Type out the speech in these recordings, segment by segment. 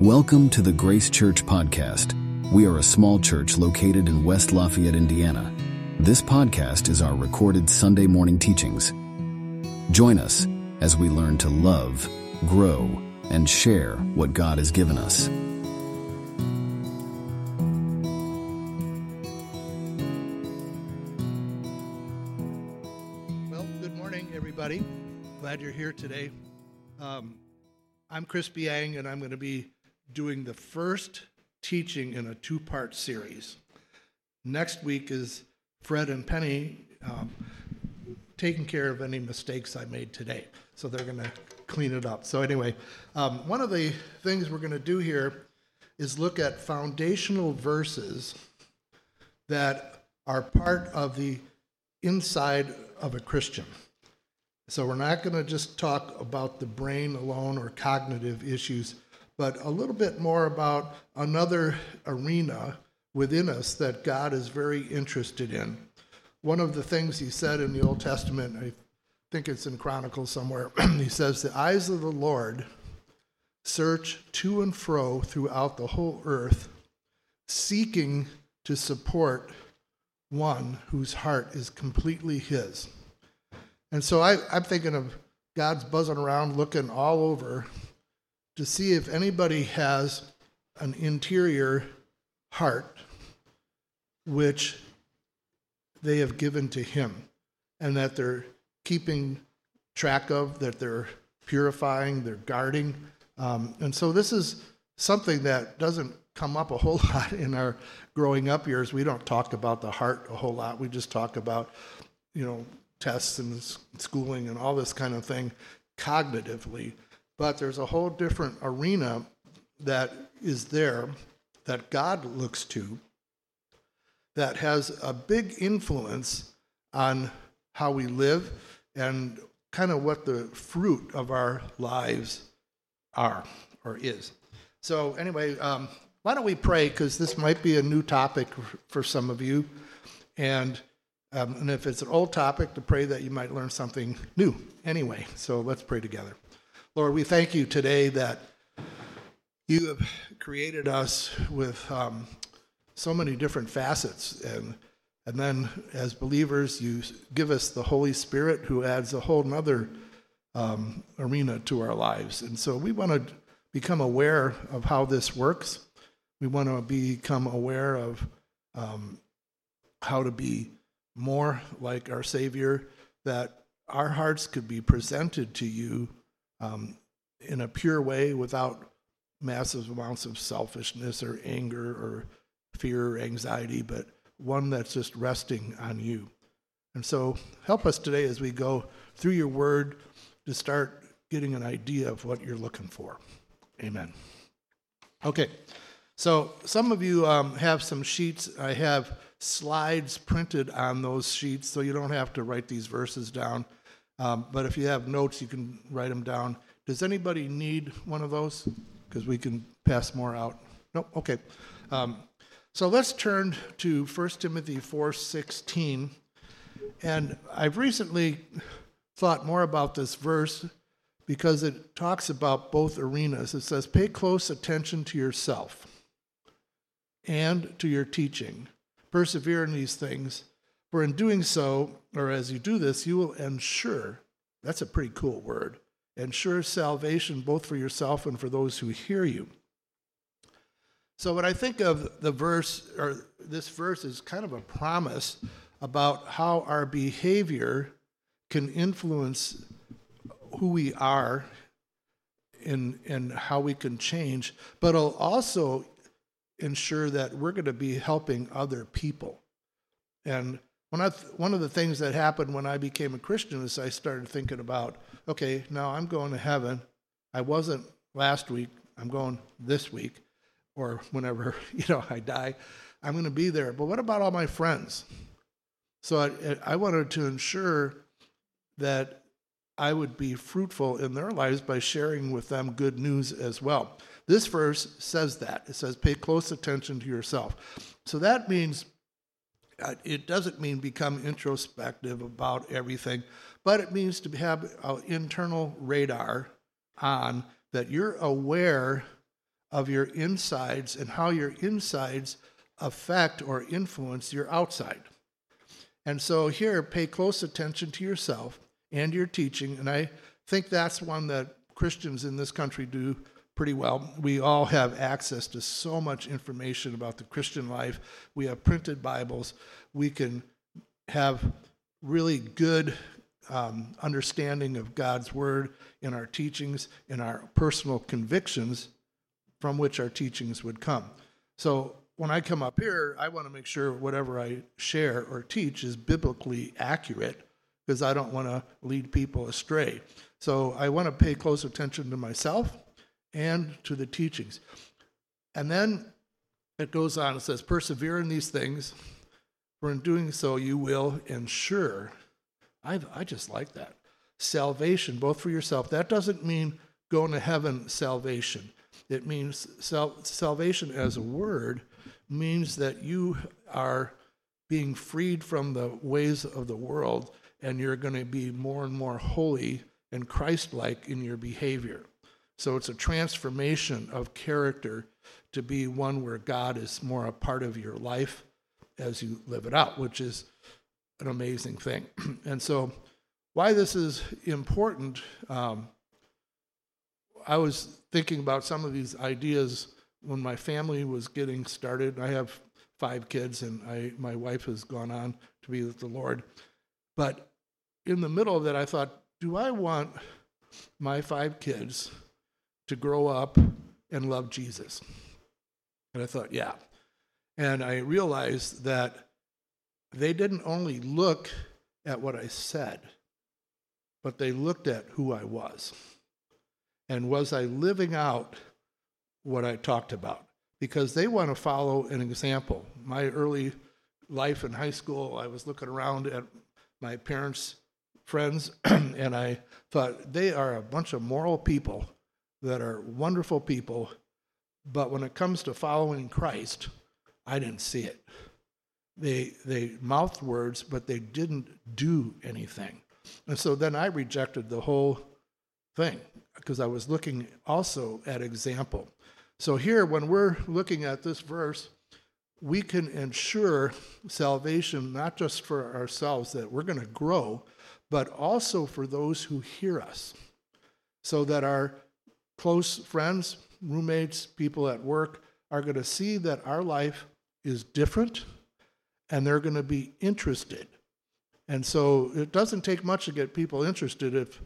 Welcome to the Grace Church Podcast. We are a small church located in West Lafayette, Indiana. This podcast is our recorded Sunday morning teachings. Join us as we learn to love, grow, and share what God has given us. Well, good morning, everybody. Glad you're here today. Um, I'm Chris Biang, and I'm going to be doing the first teaching in a two part series. Next week is Fred and Penny um, taking care of any mistakes I made today. So they're going to clean it up. So, anyway, um, one of the things we're going to do here is look at foundational verses that are part of the inside of a Christian. So we're not going to just talk about the brain alone or cognitive issues, but a little bit more about another arena within us that God is very interested in. One of the things he said in the Old Testament, I think it's in Chronicles somewhere, he says, The eyes of the Lord search to and fro throughout the whole earth, seeking to support one whose heart is completely his. And so I, I'm thinking of God's buzzing around looking all over to see if anybody has an interior heart which they have given to Him and that they're keeping track of, that they're purifying, they're guarding. Um, and so this is something that doesn't come up a whole lot in our growing up years. We don't talk about the heart a whole lot. We just talk about, you know, tests and schooling and all this kind of thing cognitively. But there's a whole different arena that is there that God looks to that has a big influence on how we live and kind of what the fruit of our lives are or is. So, anyway, um, why don't we pray? Because this might be a new topic for some of you. And, um, and if it's an old topic, to pray that you might learn something new anyway. So, let's pray together. Lord, we thank you today that you have created us with um, so many different facets. And, and then, as believers, you give us the Holy Spirit who adds a whole other um, arena to our lives. And so, we want to become aware of how this works. We want to become aware of um, how to be more like our Savior, that our hearts could be presented to you um, in a pure way without massive amounts of selfishness or anger or fear or anxiety, but one that's just resting on you. And so help us today as we go through your word to start getting an idea of what you're looking for. Amen. Okay, so some of you um, have some sheets. I have slides printed on those sheets, so you don't have to write these verses down. Um, but if you have notes, you can write them down. Does anybody need one of those? Because we can pass more out. No, okay. Um, so let's turn to 1 Timothy 4:16, and I've recently thought more about this verse because it talks about both arenas. It says, "Pay close attention to yourself and to your teaching. Persevere in these things." For in doing so, or as you do this, you will ensure that's a pretty cool word ensure salvation both for yourself and for those who hear you. So, when I think of the verse, or this verse is kind of a promise about how our behavior can influence who we are and, and how we can change, but it'll also ensure that we're going to be helping other people. And when I, one of the things that happened when I became a Christian is I started thinking about, okay, now I'm going to heaven. I wasn't last week. I'm going this week, or whenever you know I die. I'm going to be there. But what about all my friends? So I, I wanted to ensure that I would be fruitful in their lives by sharing with them good news as well. This verse says that. It says, pay close attention to yourself. So that means Uh, it doesn't mean become introspective about everything, but it means to have an internal radar on that you're aware of your insides and how your insides affect or influence your outside. And so here, pay close attention to yourself and your teaching. And I think that's one that Christians in this country do pretty well. We all have access to so much information about the Christian life. We have printed Bibles. We can have really good um, understanding of God's Word in our teachings, in our personal convictions from which our teachings would come. So when I come up here, I want to make sure whatever I share or teach is biblically accurate because I don't want to lead people astray. So I want to pay close attention to myself and to the teachings. And then it goes on, it says, persevere in these things, for in doing so you will ensure. I, I just like that. Salvation, both for yourself. That doesn't mean going to heaven salvation. It means sal- salvation as a word means that you are being freed from the ways of the world and you're going to be more and more holy and Christ like in your behavior. So it's a transformation of character to be one where God is more a part of your life as you live it out, which is an amazing thing. and so, why this is important, um, I was thinking about some of these ideas when my family was getting started. I have five kids, and I, my wife has gone on to be with the Lord. But in the middle of that, I thought, do I want my five kids to grow up and love Jesus? And I thought, yeah. And I realized that they didn't only look at what I said, but they looked at who I was. And was I living out what I talked about? Because they want to follow an example. My early life in high school, I was looking around at my parents' friends, and I thought they are a bunch of moral people that are wonderful people, but when it comes to following Christ, I didn't see it. They they mouthed words, but they didn't do anything. And so then I rejected the whole thing because I was looking also at example. So here, when we're looking at this verse, we can ensure salvation not just for ourselves, that we're going to grow, but also for those who hear us, so that our close friends, roommates, people at work are going to see that our life is different and they're going to be interested. And so it doesn't take much to get people interested if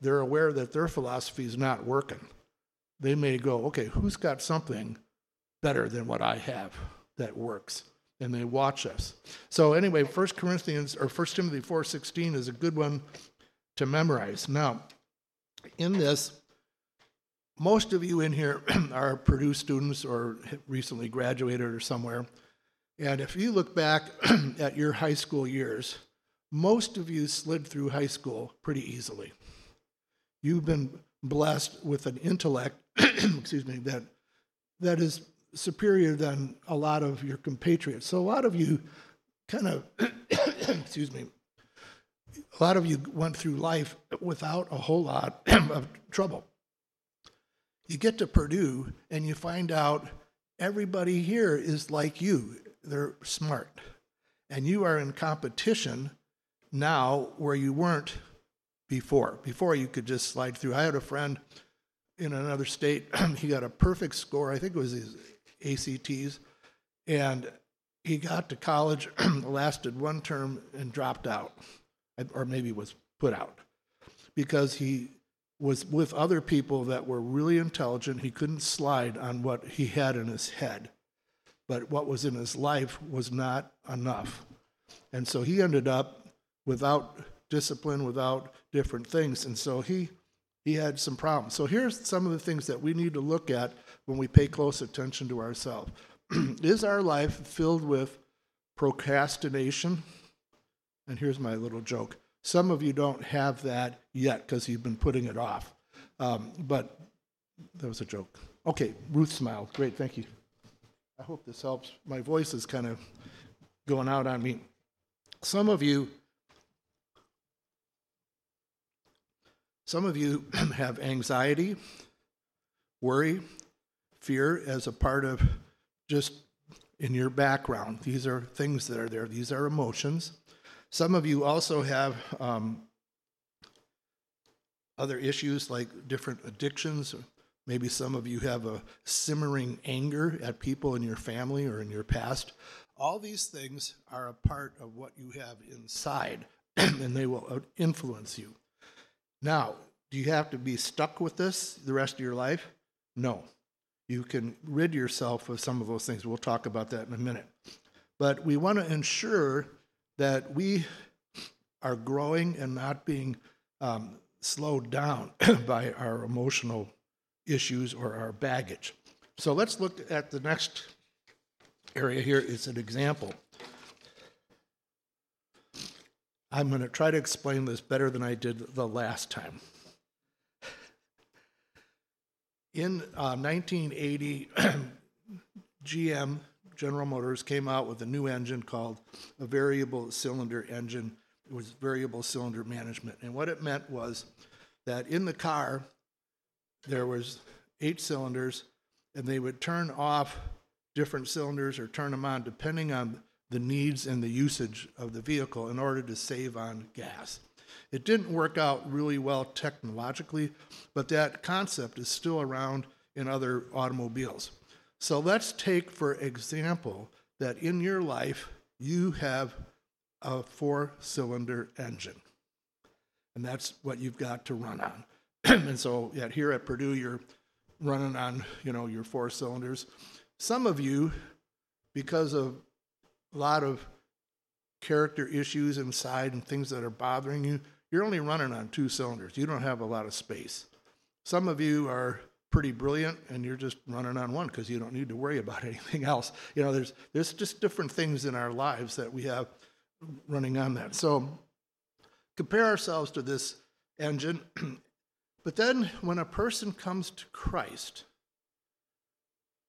they're aware that their philosophy is not working. They may go, okay, who's got something better than what I have that works? And they watch us. So anyway, 1 Corinthians or 1 Timothy 4:16 is a good one to memorize. Now, in this, most of you in here are Purdue students or recently graduated or somewhere. And if you look back at your high school years, most of you slid through high school pretty easily. You've been blessed with an intellect, excuse me, that that is superior than a lot of your compatriots. So a lot of you kind of excuse me, a lot of you went through life without a whole lot of trouble. You get to Purdue and you find out everybody here is like you they're smart. And you are in competition now where you weren't before. Before you could just slide through. I had a friend in another state, he got a perfect score, I think it was his ACTs, and he got to college, lasted one term, and dropped out, or maybe was put out because he was with other people that were really intelligent. He couldn't slide on what he had in his head but what was in his life was not enough. And so he ended up without discipline, without different things. And so he he had some problems. So here's some of the things that we need to look at when we pay close attention to ourselves. Is our life filled with procrastination? And here's my little joke. Some of you don't have that yet because you've been putting it off. Um, but that was a joke. Okay, Ruth smiled. Great, thank you. I hope this helps. My voice is kind of going out on me. Some of you, some of you have anxiety, worry, fear as a part of just in your background. These are things that are there, these are emotions. Some of you also have um, other issues like different addictions. Maybe some of you have a simmering anger at people in your family or in your past. All these things are a part of what you have inside, and they will influence you. Now, do you have to be stuck with this the rest of your life? No. You can rid yourself of some of those things. We'll talk about that in a minute. But we want to ensure that we are growing and not being um, slowed down by our emotional issues or our baggage. So let's look at the next area here. It's an example. I'm going to try to explain this better than I did the last time. In uh, 1980, GM, General Motors, came out with a new engine called a variable cylinder engine. It was variable cylinder management. And what it meant was that in the car, there was eight cylinders, and they would turn off different cylinders or turn them on depending on the needs and the usage of the vehicle in order to save on gas. It didn't work out really well technologically, but that concept is still around in other automobiles. So let's take, for example, that in your life you have a four cylinder engine. And that's what you've got to run on. and so yeah, here at Purdue, you're running on you know your four cylinders. Some of you, because of a lot of character issues inside and things that are bothering you, you're only running on two cylinders. You don't have a lot of space. Some of you are pretty brilliant and you're just running on one because you don't need to worry about anything else. You know, there's there's just different things in our lives that we have running on that. So compare ourselves to this engine. but then when a person comes to Christ,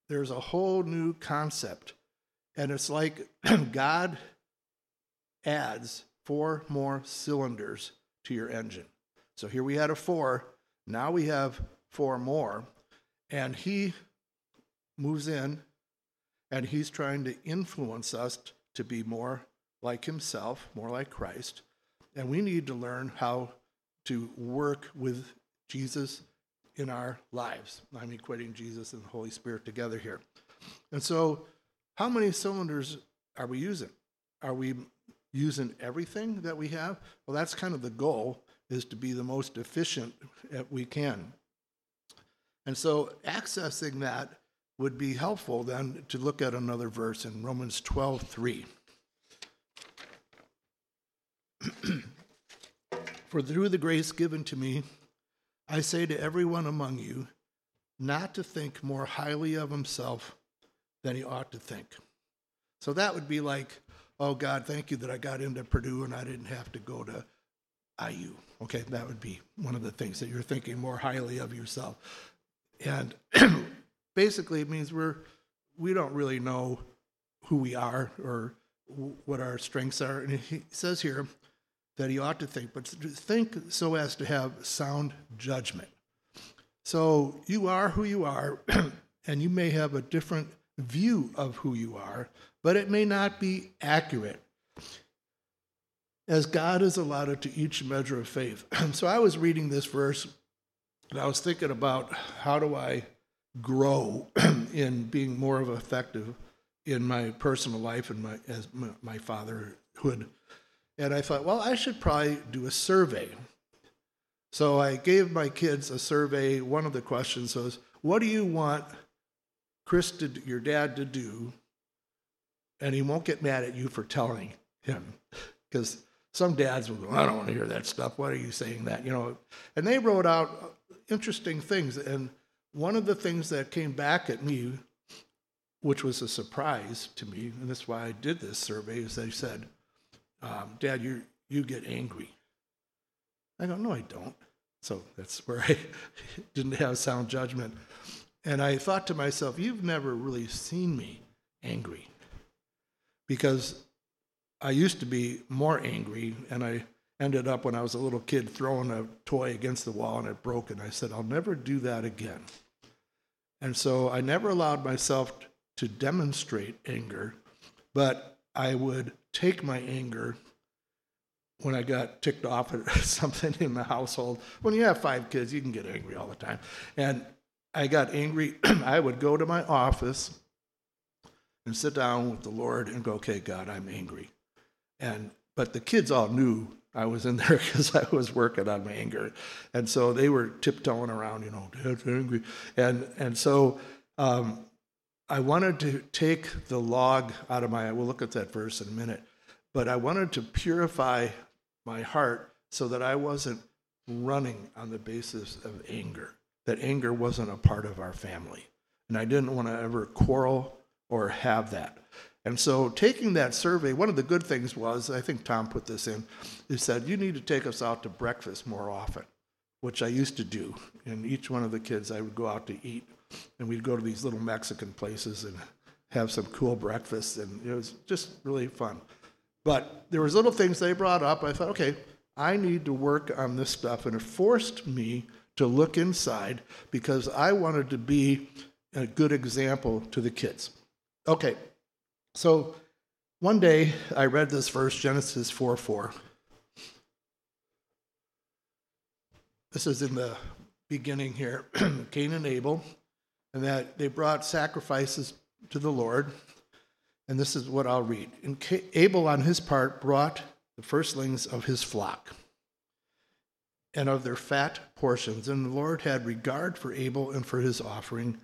there's a whole new concept and it's like God adds four more cylinders to your engine. So here we had a four, now we have four more. And he moves in and he's trying to influence us to be more like himself, more like Christ. And we need to learn how to work with Jesus in our lives. I'm equating Jesus and the Holy Spirit together here. And so how many cylinders are we using? Are we using everything that we have? Well, that's kind of the goal is to be the most efficient that we can. And so accessing that would be helpful then to look at another verse in Romans 12, 3. For through the grace given to me, I say to everyone among you, not to think more highly of himself than he ought to think. So that would be like, oh God, thank you that I got into Purdue and I didn't have to go to IU. Okay, that would be one of the things that you're thinking more highly of yourself. And basically, it means we're we don't really know who we are or what our strengths are. And he says here that he ought to think, but think so as to have sound judgment. So you are who you are, and you may have a different view of who you are, but it may not be accurate. As God has allotted to each measure of faith. so I was reading this verse and I was thinking about how do I grow in being more of effective in my personal life and my as my fatherhood. And I thought, well, I should probably do a survey. So I gave my kids a survey. One of the questions was, what do you want Chris, to, your dad, to do, and he won't get mad at you for telling him. Because some dads will go, I don't want to hear that stuff. Why are you saying that? You know, and they wrote out interesting things. And one of the things that came back at me, which was a surprise to me, and that's why I did this survey, is they said, um, Dad, you you get angry. I go, no, I don't. So that's where I didn't have sound judgment. And I thought to myself, you've never really seen me angry. Because I used to be more angry, and I ended up when I was a little kid throwing a toy against the wall and it broke. And I said, I'll never do that again. And so I never allowed myself to demonstrate anger, but I would take my anger when I got ticked off at something in the household. When you have five kids, you can get angry all the time. And I got angry. I would go to my office and sit down with the Lord and go, okay, God, I'm angry. And but the kids all knew I was in there because I was working on my anger, and so they were tiptoeing around, you know, Dad's angry, and and so um, I wanted to take the log out of my. We'll look at that verse in a minute, but I wanted to purify my heart so that I wasn't running on the basis of anger. That anger wasn't a part of our family, and I didn't want to ever quarrel or have that. And so, taking that survey, one of the good things was, I think Tom put this in, he said, You need to take us out to breakfast more often, which I used to do. And each one of the kids, I would go out to eat, and we'd go to these little Mexican places and have some cool breakfasts, and it was just really fun. But there was little things they brought up. I thought, okay, I need to work on this stuff, and it forced me to look inside because I wanted to be a good example to the kids. Okay, so one day I read this verse, Genesis 4 4. This is in the beginning here Cain and Abel, and that they brought sacrifices to the Lord. And this is what I'll read. And Abel, on his part, brought the firstlings of his flock and of their fat portions. And the Lord had regard for Abel and for his offering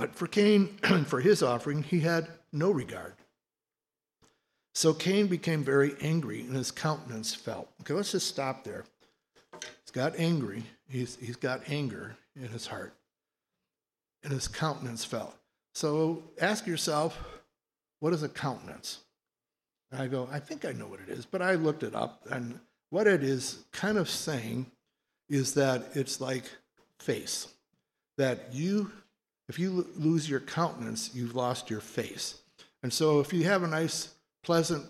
but for Cain, for his offering, he had no regard. So Cain became very angry and his countenance fell. Okay, let's just stop there. He's got angry. He's, he's got anger in his heart. And his countenance fell. So ask yourself, what is a countenance? And I go, I think I know what it is, but I looked it up. And what it is kind of saying is that it's like face, that you if you lose your countenance, you've lost your face. And so if you have a nice, pleasant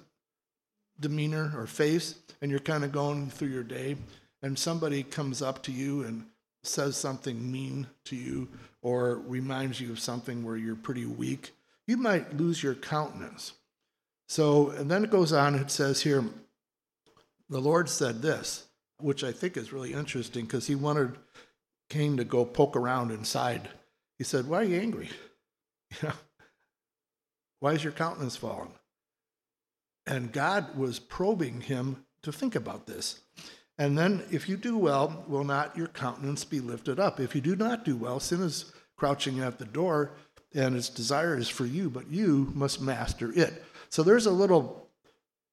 demeanor or face, and you're kind of going through your day, and somebody comes up to you and says something mean to you or reminds you of something where you're pretty weak, you might lose your countenance. So, and then it goes on, it says here, the Lord said this, which I think is really interesting because he wanted Cain to go poke around inside he said, Why are you angry? You know, why is your countenance fallen? And God was probing him to think about this. And then, if you do well, will not your countenance be lifted up? If you do not do well, sin is crouching at the door, and its desire is for you, but you must master it. So there's a little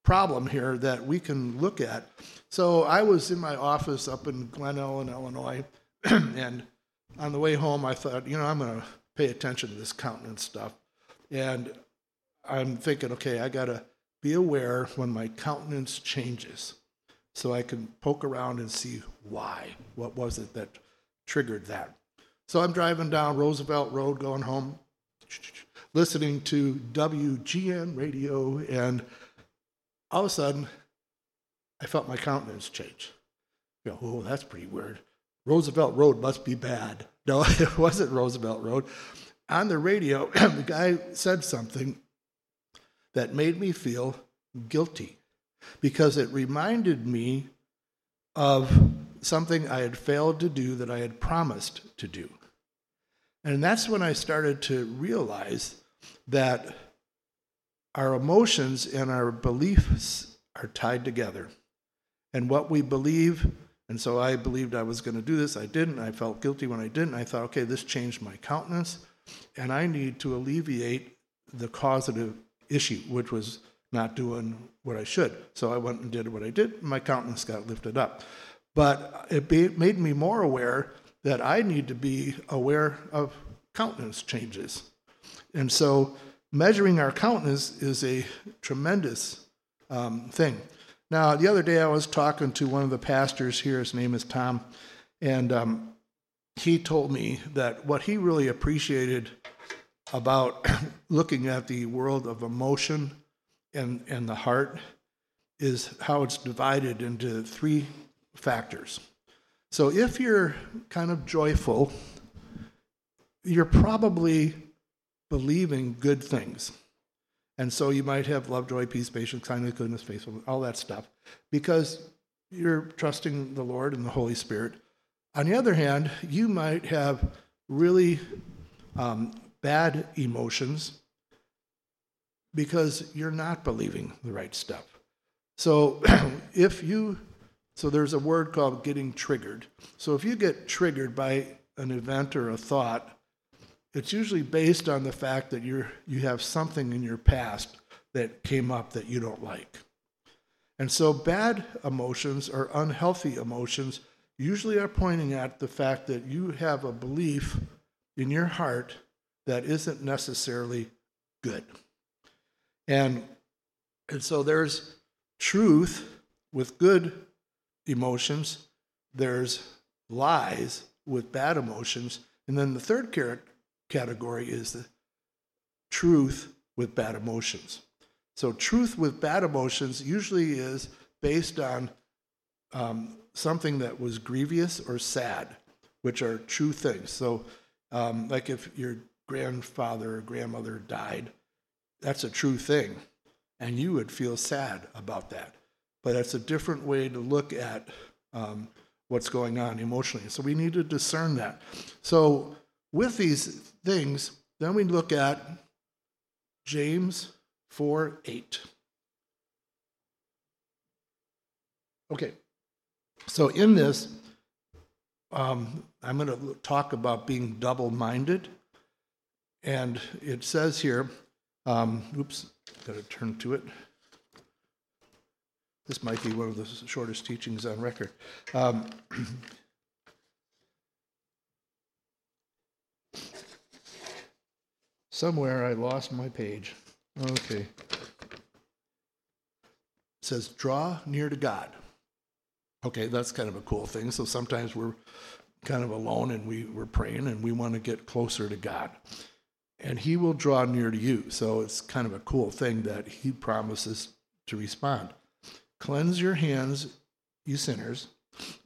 problem here that we can look at. So I was in my office up in Glen Ellyn, Illinois, and on the way home, I thought, you know, I'm going to pay attention to this countenance stuff. And I'm thinking, okay, I got to be aware when my countenance changes so I can poke around and see why. What was it that triggered that? So I'm driving down Roosevelt Road going home, listening to WGN radio, and all of a sudden, I felt my countenance change. You know, oh, that's pretty weird. Roosevelt Road must be bad. No, it wasn't Roosevelt Road. On the radio, the guy said something that made me feel guilty because it reminded me of something I had failed to do that I had promised to do. And that's when I started to realize that our emotions and our beliefs are tied together. And what we believe and so I believed I was going to do this. I didn't. I felt guilty when I didn't. I thought, okay, this changed my countenance, and I need to alleviate the causative issue, which was not doing what I should. So I went and did what I did. My countenance got lifted up. But it made me more aware that I need to be aware of countenance changes. And so measuring our countenance is a tremendous um, thing. Now, the other day I was talking to one of the pastors here, his name is Tom, and um, he told me that what he really appreciated about looking at the world of emotion and, and the heart is how it's divided into three factors. So if you're kind of joyful, you're probably believing good things. And so you might have love, joy, peace, patience, kindness, goodness, faithfulness, all that stuff, because you're trusting the Lord and the Holy Spirit. On the other hand, you might have really um, bad emotions because you're not believing the right stuff. So if you, so there's a word called getting triggered. So if you get triggered by an event or a thought, it's usually based on the fact that you're you have something in your past that came up that you don't like. And so bad emotions or unhealthy emotions usually are pointing at the fact that you have a belief in your heart that isn't necessarily good. And, and so there's truth with good emotions, there's lies with bad emotions, and then the third category is the truth with bad emotions. So, truth with bad emotions usually is based on um, something that was grievous or sad, which are true things. So, um, like if your grandfather or grandmother died, that's a true thing. And you would feel sad about that. But that's a different way to look at um, what's going on emotionally. So we need to discern that. So with these things, then we look at James 4 8. Okay, so in this, um, I'm going to talk about being double minded. And it says here, um, oops, got to turn to it. This might be one of the shortest teachings on record. Um, somewhere I lost my page. Okay. It says, draw near to God. Okay, that's kind of a cool thing. So sometimes we're kind of alone and we, we're praying and we want to get closer to God and he will draw near to you. So it's kind of a cool thing that he promises to respond. Cleanse your hands, you sinners.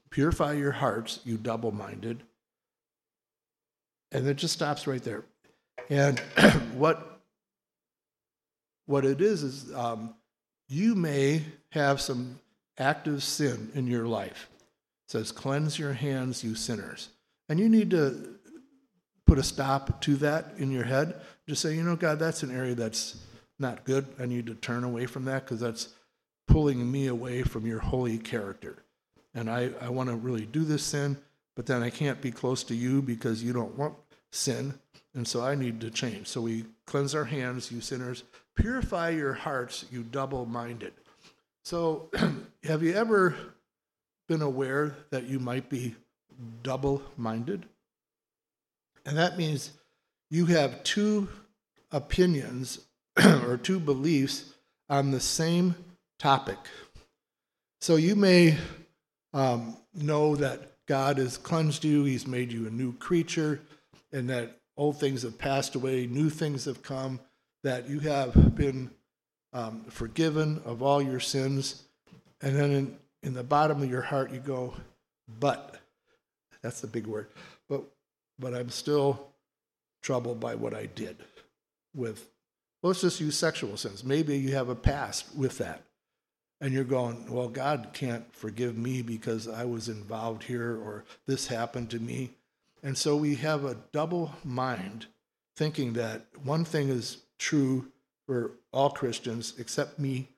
Purify your hearts, you double minded. And it just stops right there. And what, what it is, is um, you may have some active sin in your life. It says, Cleanse your hands, you sinners. And you need to put a stop to that in your head. Just say, you know, God, that's an area that's not good. I need to turn away from that because that's pulling me away from your holy character. And I, I want to really do this sin, but then I can't be close to you because you don't want sin. And so I need to change. So we cleanse our hands, you sinners. Purify your hearts, you double minded. So have you ever been aware that you might be double minded? And that means you have two opinions or two beliefs on the same topic. So you may um, know that God has cleansed you, He's made you a new creature, and that old things have passed away, new things have come, that you have been um, forgiven of all your sins. And then in, in the bottom of your heart, you go, but, that's the big word, but but I'm still troubled by what I did with, let's just use sexual sins. Maybe you have a past with that. And you're going, well, God can't forgive me because I was involved here or this happened to me. And so we have a double mind thinking that one thing is true for all Christians except me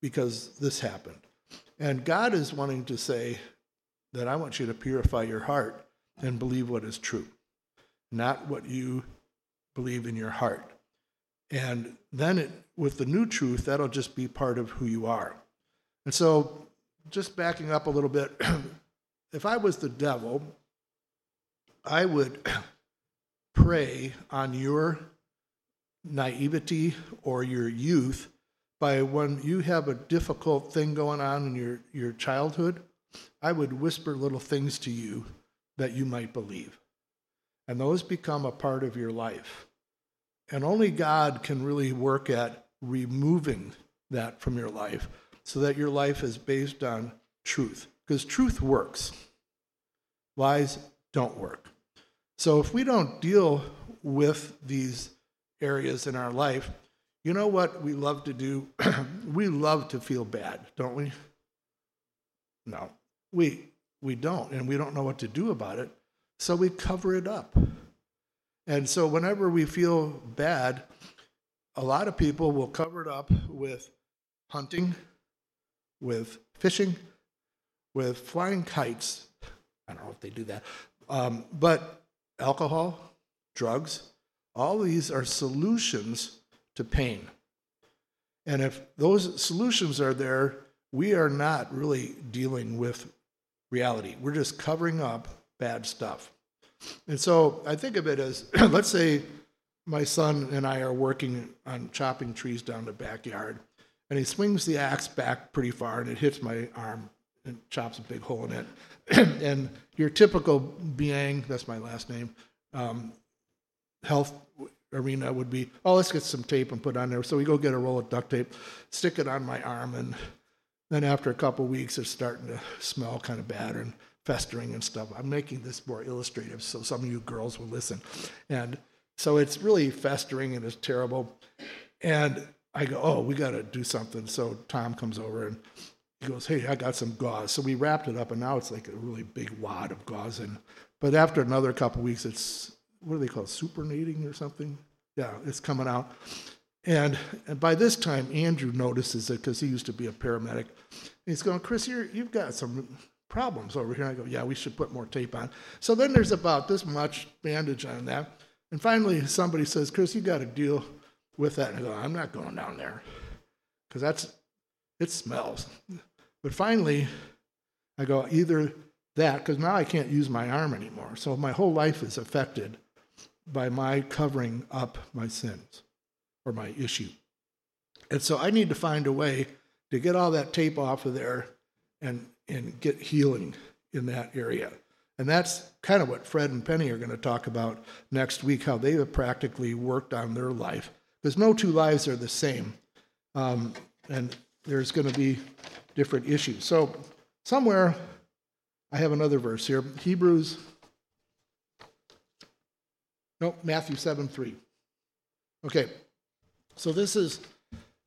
because this happened. And God is wanting to say that I want you to purify your heart and believe what is true, not what you believe in your heart. And then it, with the new truth, that'll just be part of who you are. And so, just backing up a little bit, if I was the devil, I would prey on your naivety or your youth by when you have a difficult thing going on in your, your childhood, I would whisper little things to you that you might believe. And those become a part of your life. And only God can really work at removing that from your life so that your life is based on truth. Because truth works, lies don't work. So if we don't deal with these areas in our life, you know what we love to do? we love to feel bad, don't we? No, we, we don't, and we don't know what to do about it, so we cover it up. And so whenever we feel bad, a lot of people will cover it up with hunting, with fishing, with flying kites. I don't know if they do that. Um, but alcohol, drugs, all these are solutions to pain. And if those solutions are there, we are not really dealing with reality. We're just covering up bad stuff. And so I think of it as let's say my son and I are working on chopping trees down the backyard, and he swings the axe back pretty far and it hits my arm and chops a big hole in it. and your typical Biang, that's my last name, um, health arena would be, oh, let's get some tape and put on there. So we go get a roll of duct tape, stick it on my arm, and then after a couple weeks, it's starting to smell kind of bad and festering and stuff. I'm making this more illustrative so some of you girls will listen. And so it's really festering and it's terrible. And I go, oh, we got to do something. So Tom comes over and he goes, hey, I got some gauze. So we wrapped it up, and now it's like a really big wad of gauze. And but after another couple weeks, it's what do they call it, supernating or something? Yeah, it's coming out. And, and by this time, Andrew notices it because he used to be a paramedic. He's going, Chris, you you've got some problems over here. I go, yeah, we should put more tape on. So then there's about this much bandage on that. And finally, somebody says, Chris, you got to deal with that. And I go, I'm not going down there because that's, it smells. But finally, I go, either that, because now I can't use my arm anymore. So my whole life is affected by my covering up my sins or my issue. And so I need to find a way to get all that tape off of there and, and get healing in that area. And that's kind of what Fred and Penny are going to talk about next week, how they have practically worked on their life. Because no two lives are the same. Um, and there's going to be different issues. So, somewhere, I have another verse here Hebrews, no, Matthew 7 3. Okay, so this is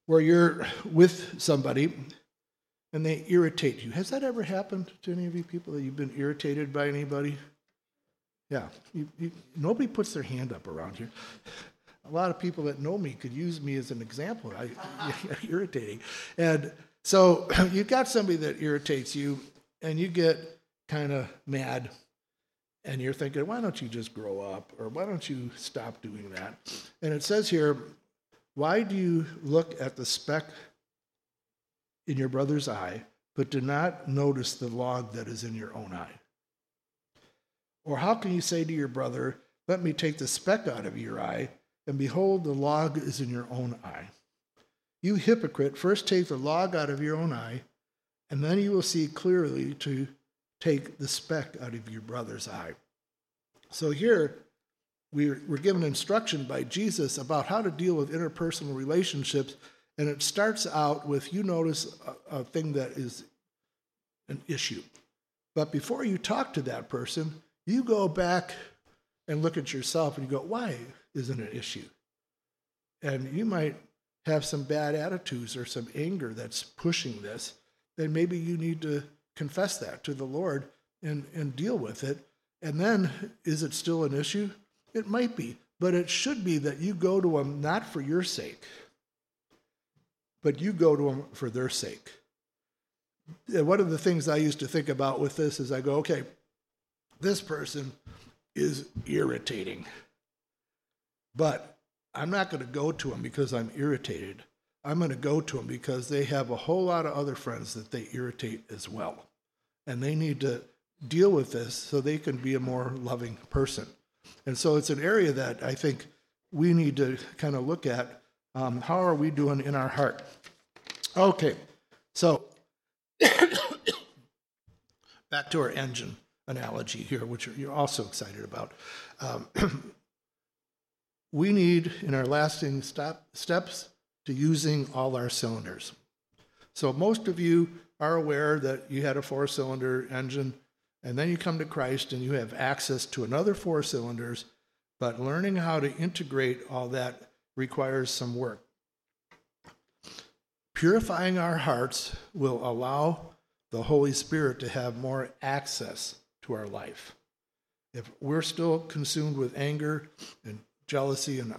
where you're with somebody and they irritate you. Has that ever happened to any of you people that you've been irritated by anybody? Yeah, you, you, nobody puts their hand up around here. A lot of people that know me could use me as an example. I, irritating. And so you've got somebody that irritates you, and you get kind of mad, and you're thinking, why don't you just grow up? Or why don't you stop doing that? And it says here, why do you look at the speck in your brother's eye, but do not notice the log that is in your own eye? Or how can you say to your brother, Let me take the speck out of your eye, and behold, the log is in your own eye? You hypocrite, first take the log out of your own eye, and then you will see clearly to take the speck out of your brother's eye. So here, we're, we're given instruction by Jesus about how to deal with interpersonal relationships, and it starts out with you notice a, a thing that is an issue. But before you talk to that person, you go back and look at yourself and you go, why isn't it an issue? And you might have some bad attitudes or some anger that's pushing this, then maybe you need to confess that to the Lord and, and deal with it. And then, is it still an issue? It might be, but it should be that you go to them not for your sake, but you go to them for their sake. And one of the things I used to think about with this is I go, okay, this person is irritating, but I'm not going to go to them because I'm irritated. I'm going to go to them because they have a whole lot of other friends that they irritate as well. And they need to deal with this so they can be a more loving person. And so it's an area that I think we need to kind of look at. Um, how are we doing in our heart? Okay, so back to our engine analogy here, which you're also excited about. Um, we need, in our lasting step, steps, to using all our cylinders. So most of you are aware that you had a four-cylinder engine And then you come to Christ and you have access to another four cylinders, but learning how to integrate all that requires some work. Purifying our hearts will allow the Holy Spirit to have more access to our life. If we're still consumed with anger and jealousy and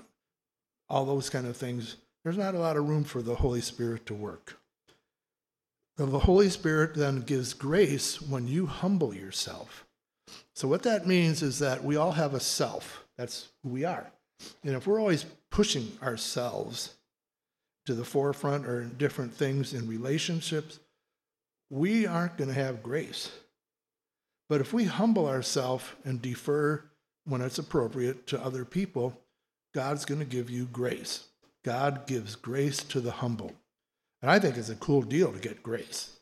all those kind of things, there's not a lot of room for the Holy Spirit to work. The Holy Spirit then gives grace when you humble yourself. So, what that means is that we all have a self. That's who we are. And if we're always pushing ourselves to the forefront or in different things in relationships, we aren't going to have grace. But if we humble ourselves and defer when it's appropriate to other people, God's going to give you grace. God gives grace to the humble. And I think it's a cool deal to get grace,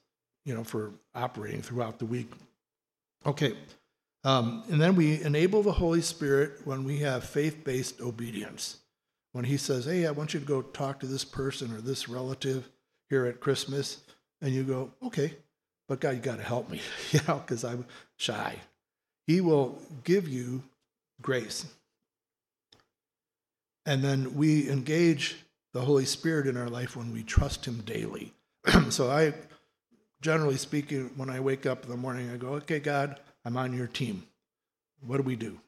you know, for operating throughout the week. Okay. Um, and then we enable the Holy Spirit when we have faith based obedience. When He says, Hey, I want you to go talk to this person or this relative here at Christmas, and you go, Okay, but God, you got to help me, you know, because I'm shy. He will give you grace. And then we engage the Holy Spirit in our life when we trust Him daily. so I, generally speaking, when I wake up in the morning, I go, okay, God, I'm on your team. What do we do?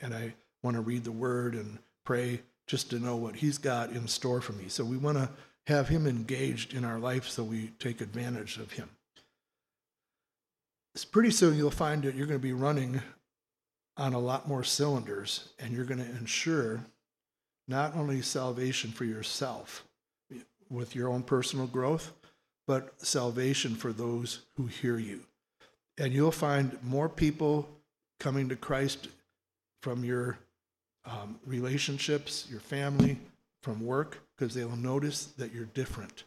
And I want to read the Word and pray just to know what He's got in store for me. So we want to have Him engaged in our life so we take advantage of Him. It's pretty soon you'll find that you're going to be running on a lot more cylinders and you're going to ensure not only salvation for yourself with your own personal growth, but salvation for those who hear you. And you'll find more people coming to Christ from your um, relationships, your family, from work, because they will notice that you're different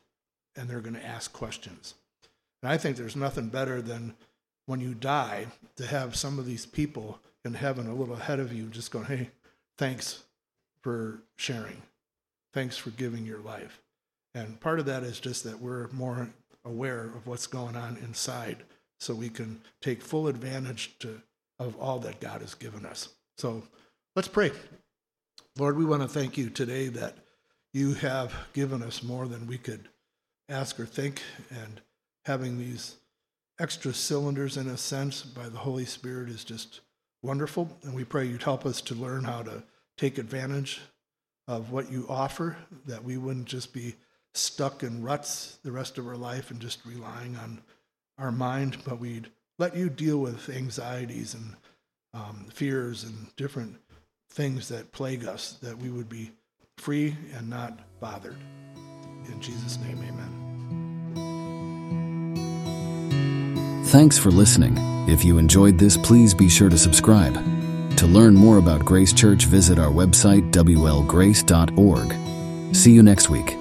and they're going to ask questions. And I think there's nothing better than when you die to have some of these people in heaven a little ahead of you just going, hey, thanks for sharing. Thanks for giving your life. And part of that is just that we're more aware of what's going on inside so we can take full advantage to, of all that God has given us. So let's pray. Lord, we want to thank you today that you have given us more than we could ask or think, and having these extra cylinders in a sense by the Holy Spirit is just wonderful. And we pray you'd help us to learn how to take advantage of what you offer, that we wouldn't just be stuck in ruts the rest of our life and just relying on our mind, but we'd let you deal with anxieties and um, fears and different things that plague us, that we would be free and not bothered. In Jesus' name, amen. Thanks for listening. If you enjoyed this, please be sure to subscribe. To learn more about Grace Church, visit our website, wlgrace.org. See you next week.